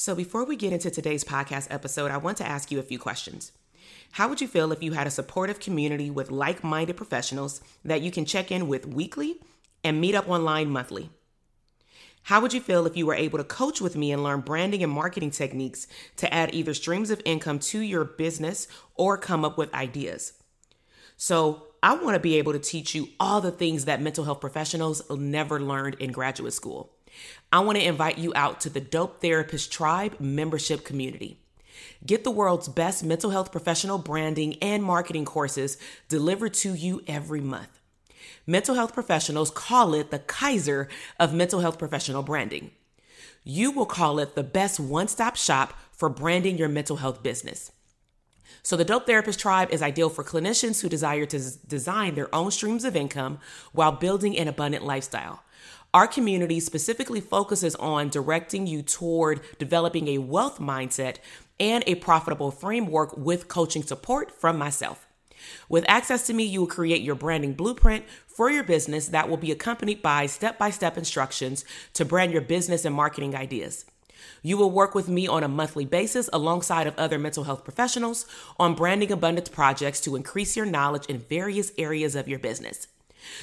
So, before we get into today's podcast episode, I want to ask you a few questions. How would you feel if you had a supportive community with like minded professionals that you can check in with weekly and meet up online monthly? How would you feel if you were able to coach with me and learn branding and marketing techniques to add either streams of income to your business or come up with ideas? So, I want to be able to teach you all the things that mental health professionals never learned in graduate school. I want to invite you out to the Dope Therapist Tribe membership community. Get the world's best mental health professional branding and marketing courses delivered to you every month. Mental health professionals call it the Kaiser of mental health professional branding. You will call it the best one stop shop for branding your mental health business. So, the Dope Therapist Tribe is ideal for clinicians who desire to design their own streams of income while building an abundant lifestyle. Our community specifically focuses on directing you toward developing a wealth mindset and a profitable framework with coaching support from myself. With access to me, you will create your branding blueprint for your business that will be accompanied by step by step instructions to brand your business and marketing ideas. You will work with me on a monthly basis alongside of other mental health professionals on branding abundance projects to increase your knowledge in various areas of your business.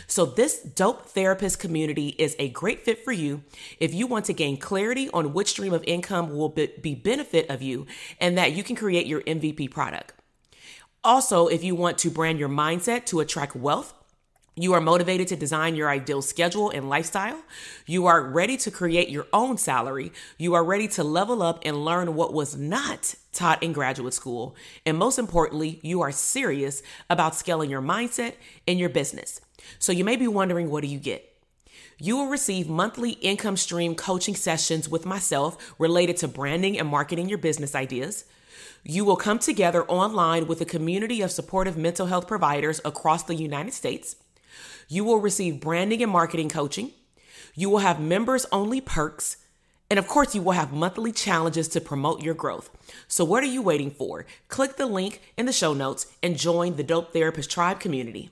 So, this dope therapist community is a great fit for you if you want to gain clarity on which stream of income will be benefit of you and that you can create your MVP product. Also, if you want to brand your mindset to attract wealth, you are motivated to design your ideal schedule and lifestyle. You are ready to create your own salary. You are ready to level up and learn what was not taught in graduate school. And most importantly, you are serious about scaling your mindset and your business. So you may be wondering, what do you get? You will receive monthly income stream coaching sessions with myself related to branding and marketing your business ideas. You will come together online with a community of supportive mental health providers across the United States. You will receive branding and marketing coaching. You will have members only perks. And of course, you will have monthly challenges to promote your growth. So, what are you waiting for? Click the link in the show notes and join the Dope Therapist Tribe community.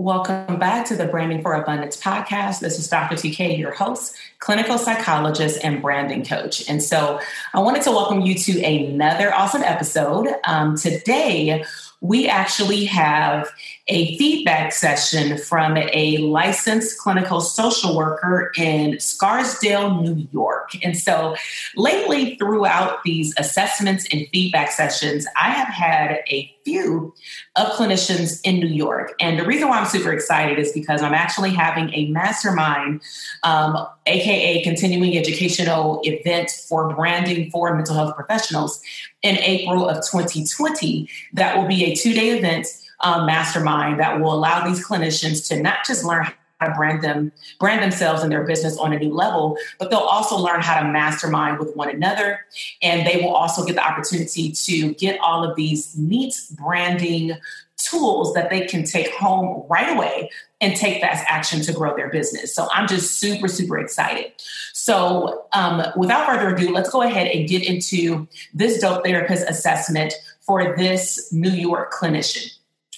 Welcome back to the Branding for Abundance podcast. This is Dr. TK, your host, clinical psychologist, and branding coach. And so I wanted to welcome you to another awesome episode. Um, today, we actually have a feedback session from a licensed clinical social worker in Scarsdale, New York. And so lately, throughout these assessments and feedback sessions, I have had a few of clinicians in New York. And the reason why I'm super excited is because I'm actually having a mastermind, um, AKA continuing educational event for branding for mental health professionals in April of 2020. That will be a two day event um, mastermind that will allow these clinicians to not just learn how to brand them, brand themselves and their business on a new level, but they'll also learn how to mastermind with one another. And they will also get the opportunity to get all of these neat branding tools that they can take home right away and take fast action to grow their business. So I'm just super, super excited. So um, without further ado, let's go ahead and get into this dope therapist assessment for this New York clinician.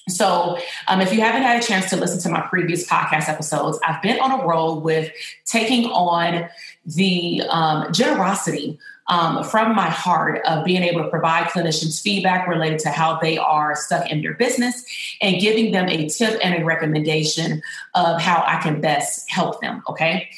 So, um, if you haven't had a chance to listen to my previous podcast episodes, I've been on a roll with taking on the um, generosity um, from my heart of being able to provide clinicians feedback related to how they are stuck in their business and giving them a tip and a recommendation of how I can best help them. Okay.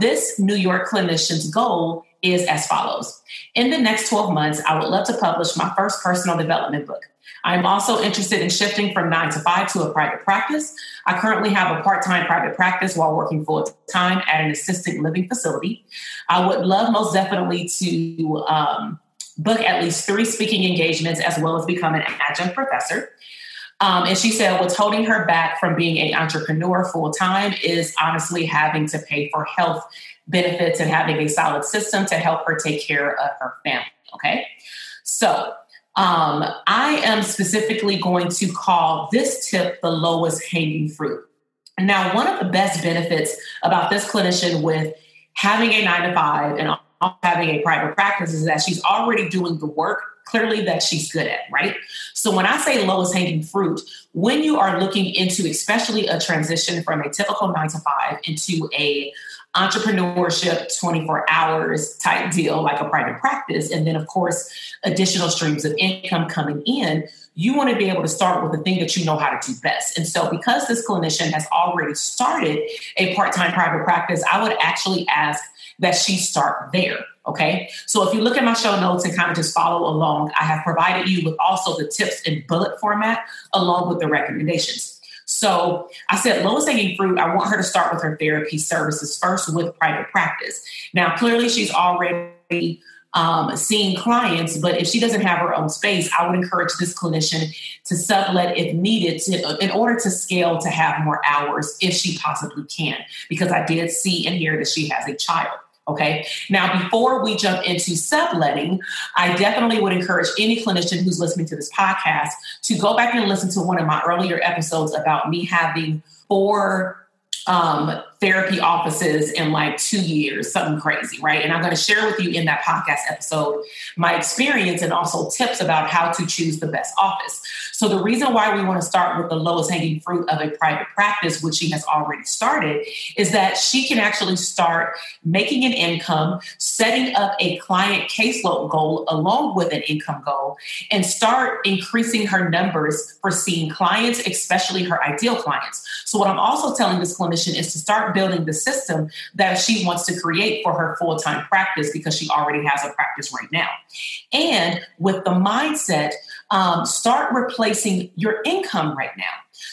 This New York clinician's goal is as follows. In the next 12 months, I would love to publish my first personal development book. I'm also interested in shifting from nine to five to a private practice. I currently have a part time private practice while working full time at an assisted living facility. I would love most definitely to um, book at least three speaking engagements as well as become an adjunct professor. Um, and she said, what's holding her back from being an entrepreneur full time is honestly having to pay for health benefits and having a solid system to help her take care of her family. Okay. So um, I am specifically going to call this tip the lowest hanging fruit. Now, one of the best benefits about this clinician with having a nine to five and having a private practice is that she's already doing the work clearly that she's good at, right? So when I say lowest hanging fruit, when you are looking into especially a transition from a typical nine to five into a entrepreneurship 24 hours type deal like a private practice. And then of course additional streams of income coming in. You want to be able to start with the thing that you know how to do best. And so because this clinician has already started a part-time private practice i would actually ask that she start there okay? So if you look at my show notes and kind of just follow along i have provided you with also the tips in bullet format along with the recommendations so I said, lowest hanging fruit, I want her to start with her therapy services first with private practice. Now, clearly, she's already um, seeing clients, but if she doesn't have her own space, I would encourage this clinician to sublet if needed to, in order to scale to have more hours if she possibly can, because I did see and hear that she has a child. Okay. Now, before we jump into subletting, I definitely would encourage any clinician who's listening to this podcast to go back and listen to one of my earlier episodes about me having four um, therapy offices in like two years, something crazy, right? And I'm going to share with you in that podcast episode my experience and also tips about how to choose the best office. So, the reason why we want to start with the lowest hanging fruit of a private practice, which she has already started, is that she can actually start making an income, setting up a client caseload goal along with an income goal, and start increasing her numbers for seeing clients, especially her ideal clients. So, what I'm also telling this clinician is to start building the system that she wants to create for her full time practice because she already has a practice right now. And with the mindset, um, start replacing your income right now.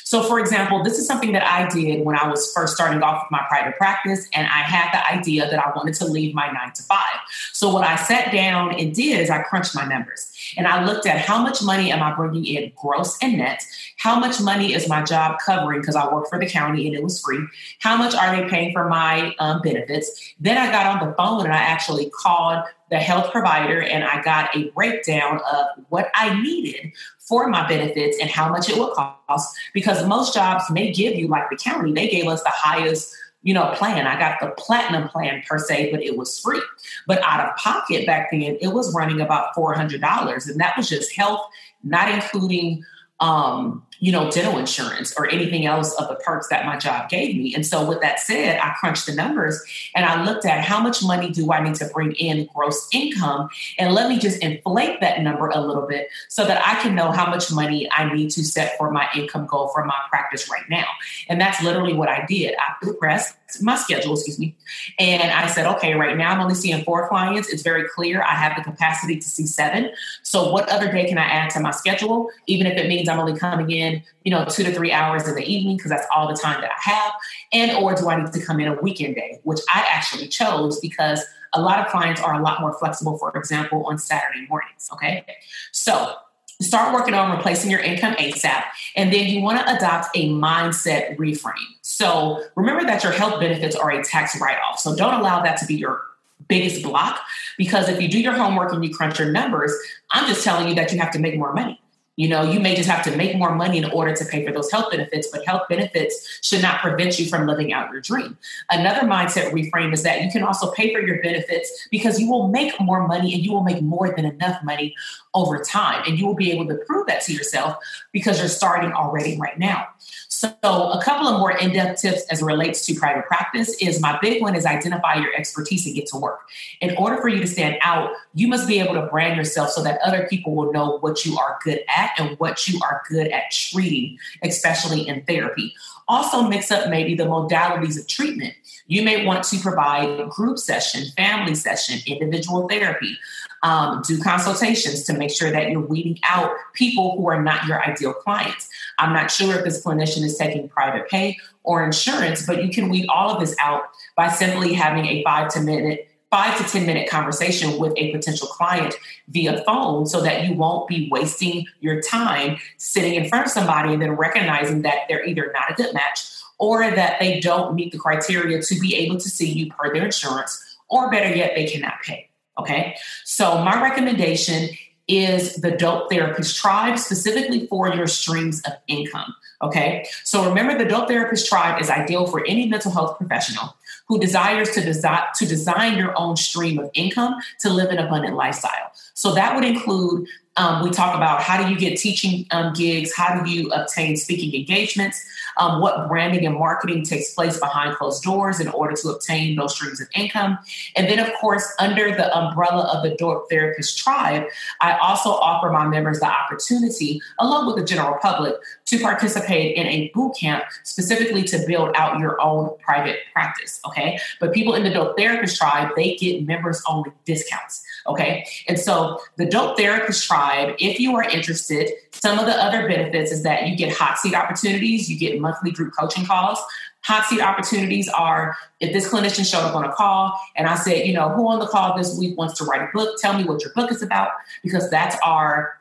So, for example, this is something that I did when I was first starting off with my private practice, and I had the idea that I wanted to leave my nine to five. So, what I sat down and did is I crunched my numbers and I looked at how much money am I bringing in gross and net? How much money is my job covering because I work for the county and it was free? How much are they paying for my um, benefits? Then I got on the phone and I actually called the health provider and I got a breakdown of what I needed for my benefits and how much it would cost because most jobs may give you like the county they gave us the highest you know plan. I got the platinum plan per se but it was free. But out of pocket back then it was running about $400 and that was just health not including um, you know, dental insurance or anything else of the perks that my job gave me. And so, with that said, I crunched the numbers and I looked at how much money do I need to bring in gross income, and let me just inflate that number a little bit so that I can know how much money I need to set for my income goal for my practice right now. And that's literally what I did. I pressed my schedule, excuse me, and I said, okay, right now I'm only seeing four clients. It's very clear I have the capacity to see seven. So, what other day can I add to my schedule, even if it means I'm only coming in you know, two to three hours in the evening because that's all the time that I have? And or do I need to come in a weekend day, which I actually chose because a lot of clients are a lot more flexible, for example, on Saturday mornings. Okay. So start working on replacing your income ASAP. And then you want to adopt a mindset reframe. So remember that your health benefits are a tax write off. So don't allow that to be your biggest block because if you do your homework and you crunch your numbers, I'm just telling you that you have to make more money. You know, you may just have to make more money in order to pay for those health benefits, but health benefits should not prevent you from living out your dream. Another mindset reframe is that you can also pay for your benefits because you will make more money and you will make more than enough money over time. And you will be able to prove that to yourself because you're starting already right now. So, a couple of more in depth tips as it relates to private practice is my big one is identify your expertise and get to work. In order for you to stand out, you must be able to brand yourself so that other people will know what you are good at and what you are good at treating, especially in therapy. Also, mix up maybe the modalities of treatment. You may want to provide group session, family session, individual therapy um, do consultations to make sure that you're weeding out people who are not your ideal clients. I'm not sure if this clinician is taking private pay or insurance, but you can weed all of this out by simply having a five to minute five to 10 minute conversation with a potential client via phone so that you won't be wasting your time sitting in front of somebody and then recognizing that they're either not a good match or that they don't meet the criteria to be able to see you per their insurance, or better yet, they cannot pay. Okay. So my recommendation is the Dope Therapist Tribe specifically for your streams of income. Okay. So remember, the Dope Therapist Tribe is ideal for any mental health professional who desires to design to design your own stream of income to live an abundant lifestyle. So that would include um, we talk about how do you get teaching um, gigs, how do you obtain speaking engagements, um, what branding and marketing takes place behind closed doors in order to obtain those streams of income. And then, of course, under the umbrella of the Dope Therapist Tribe, I also offer my members the opportunity, along with the general public, to participate in a boot camp specifically to build out your own private practice. Okay. But people in the Dope Therapist Tribe, they get members only discounts. Okay. And so the Dope Therapist Tribe, if you are interested, some of the other benefits is that you get hot seat opportunities, you get monthly group coaching calls. Hot seat opportunities are if this clinician showed up on a call and I said, you know, who on the call this week wants to write a book? Tell me what your book is about, because that's our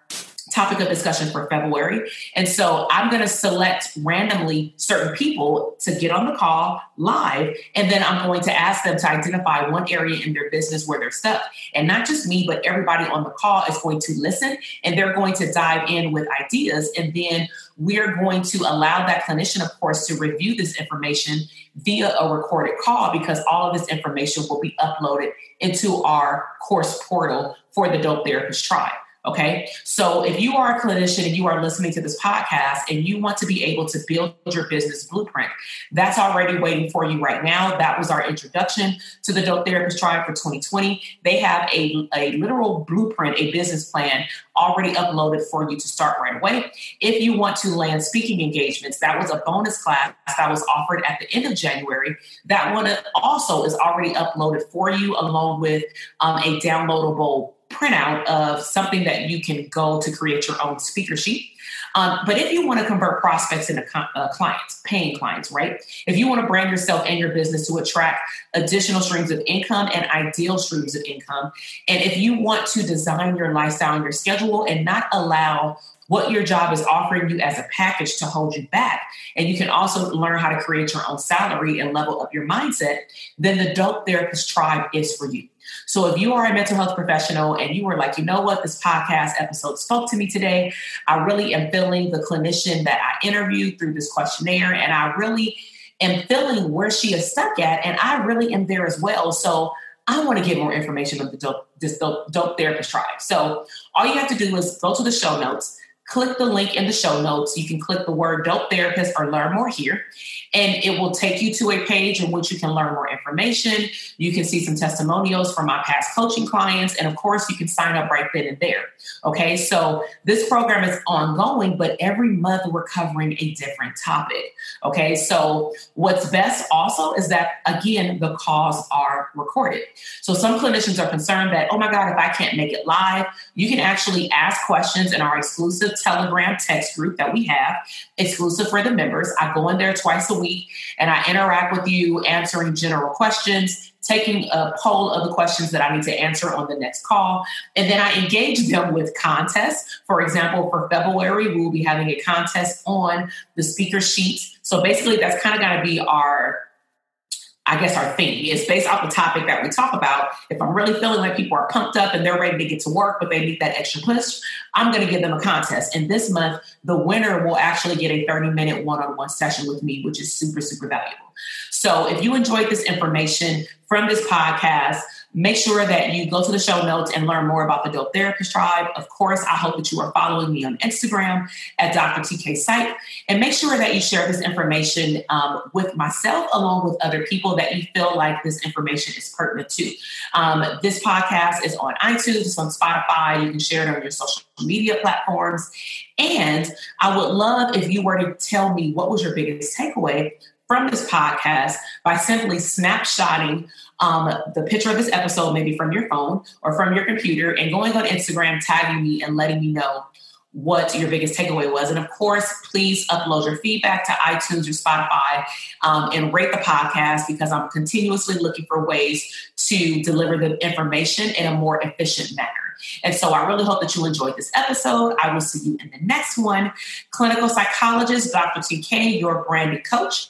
topic of discussion for February. And so I'm going to select randomly certain people to get on the call live. And then I'm going to ask them to identify one area in their business where they're stuck. And not just me, but everybody on the call is going to listen and they're going to dive in with ideas. And then we're going to allow that clinician, of course, to review this information via a recorded call because all of this information will be uploaded into our course portal for the Dope Therapist Tribe. Okay. So if you are a clinician and you are listening to this podcast and you want to be able to build your business blueprint, that's already waiting for you right now. That was our introduction to the Dope Therapist Tribe for 2020. They have a, a literal blueprint, a business plan already uploaded for you to start right away. If you want to land speaking engagements, that was a bonus class that was offered at the end of January. That one also is already uploaded for you along with um, a downloadable printout of something that you can go to create your own speaker sheet. Um, but if you want to convert prospects into uh, clients, paying clients, right? If you want to brand yourself and your business to attract additional streams of income and ideal streams of income, and if you want to design your lifestyle and your schedule and not allow what your job is offering you as a package to hold you back. And you can also learn how to create your own salary and level up your mindset, then the Dope Therapist Tribe is for you. So if you are a mental health professional and you are like, you know what, this podcast episode spoke to me today, I really am feeling the clinician that I interviewed through this questionnaire, and I really am feeling where she is stuck at, and I really am there as well. So I want to get more information of the dope, this dope, dope therapist tribe. So all you have to do is go to the show notes click the link in the show notes. You can click the word dope therapist or learn more here. And it will take you to a page in which you can learn more information. You can see some testimonials from my past coaching clients. And of course, you can sign up right then and there. Okay, so this program is ongoing, but every month we're covering a different topic. Okay, so what's best also is that, again, the calls are recorded. So some clinicians are concerned that, oh my God, if I can't make it live, you can actually ask questions in our exclusive Telegram text group that we have, exclusive for the members. I go in there twice a week and I interact with you, answering general questions, taking a poll of the questions that I need to answer on the next call. And then I engage them with contests. For example, for February, we will be having a contest on the speaker sheet. So basically, that's kind of going to be our I guess our theme is based off the topic that we talk about. If I'm really feeling like people are pumped up and they're ready to get to work, but they need that extra push, I'm going to give them a contest. And this month, the winner will actually get a 30 minute one on one session with me, which is super, super valuable. So if you enjoyed this information from this podcast, Make sure that you go to the show notes and learn more about the Dope Therapist Tribe. Of course, I hope that you are following me on Instagram at Dr. TK Psych. And make sure that you share this information um, with myself along with other people that you feel like this information is pertinent to. Um, this podcast is on iTunes, it's on Spotify. You can share it on your social media platforms. And I would love if you were to tell me what was your biggest takeaway from this podcast by simply snapshotting um, the picture of this episode, maybe from your phone or from your computer, and going on Instagram, tagging me, and letting me know what your biggest takeaway was. And of course, please upload your feedback to iTunes or Spotify um, and rate the podcast because I'm continuously looking for ways to deliver the information in a more efficient manner. And so I really hope that you enjoyed this episode. I will see you in the next one. Clinical psychologist, Dr. TK, your branded coach.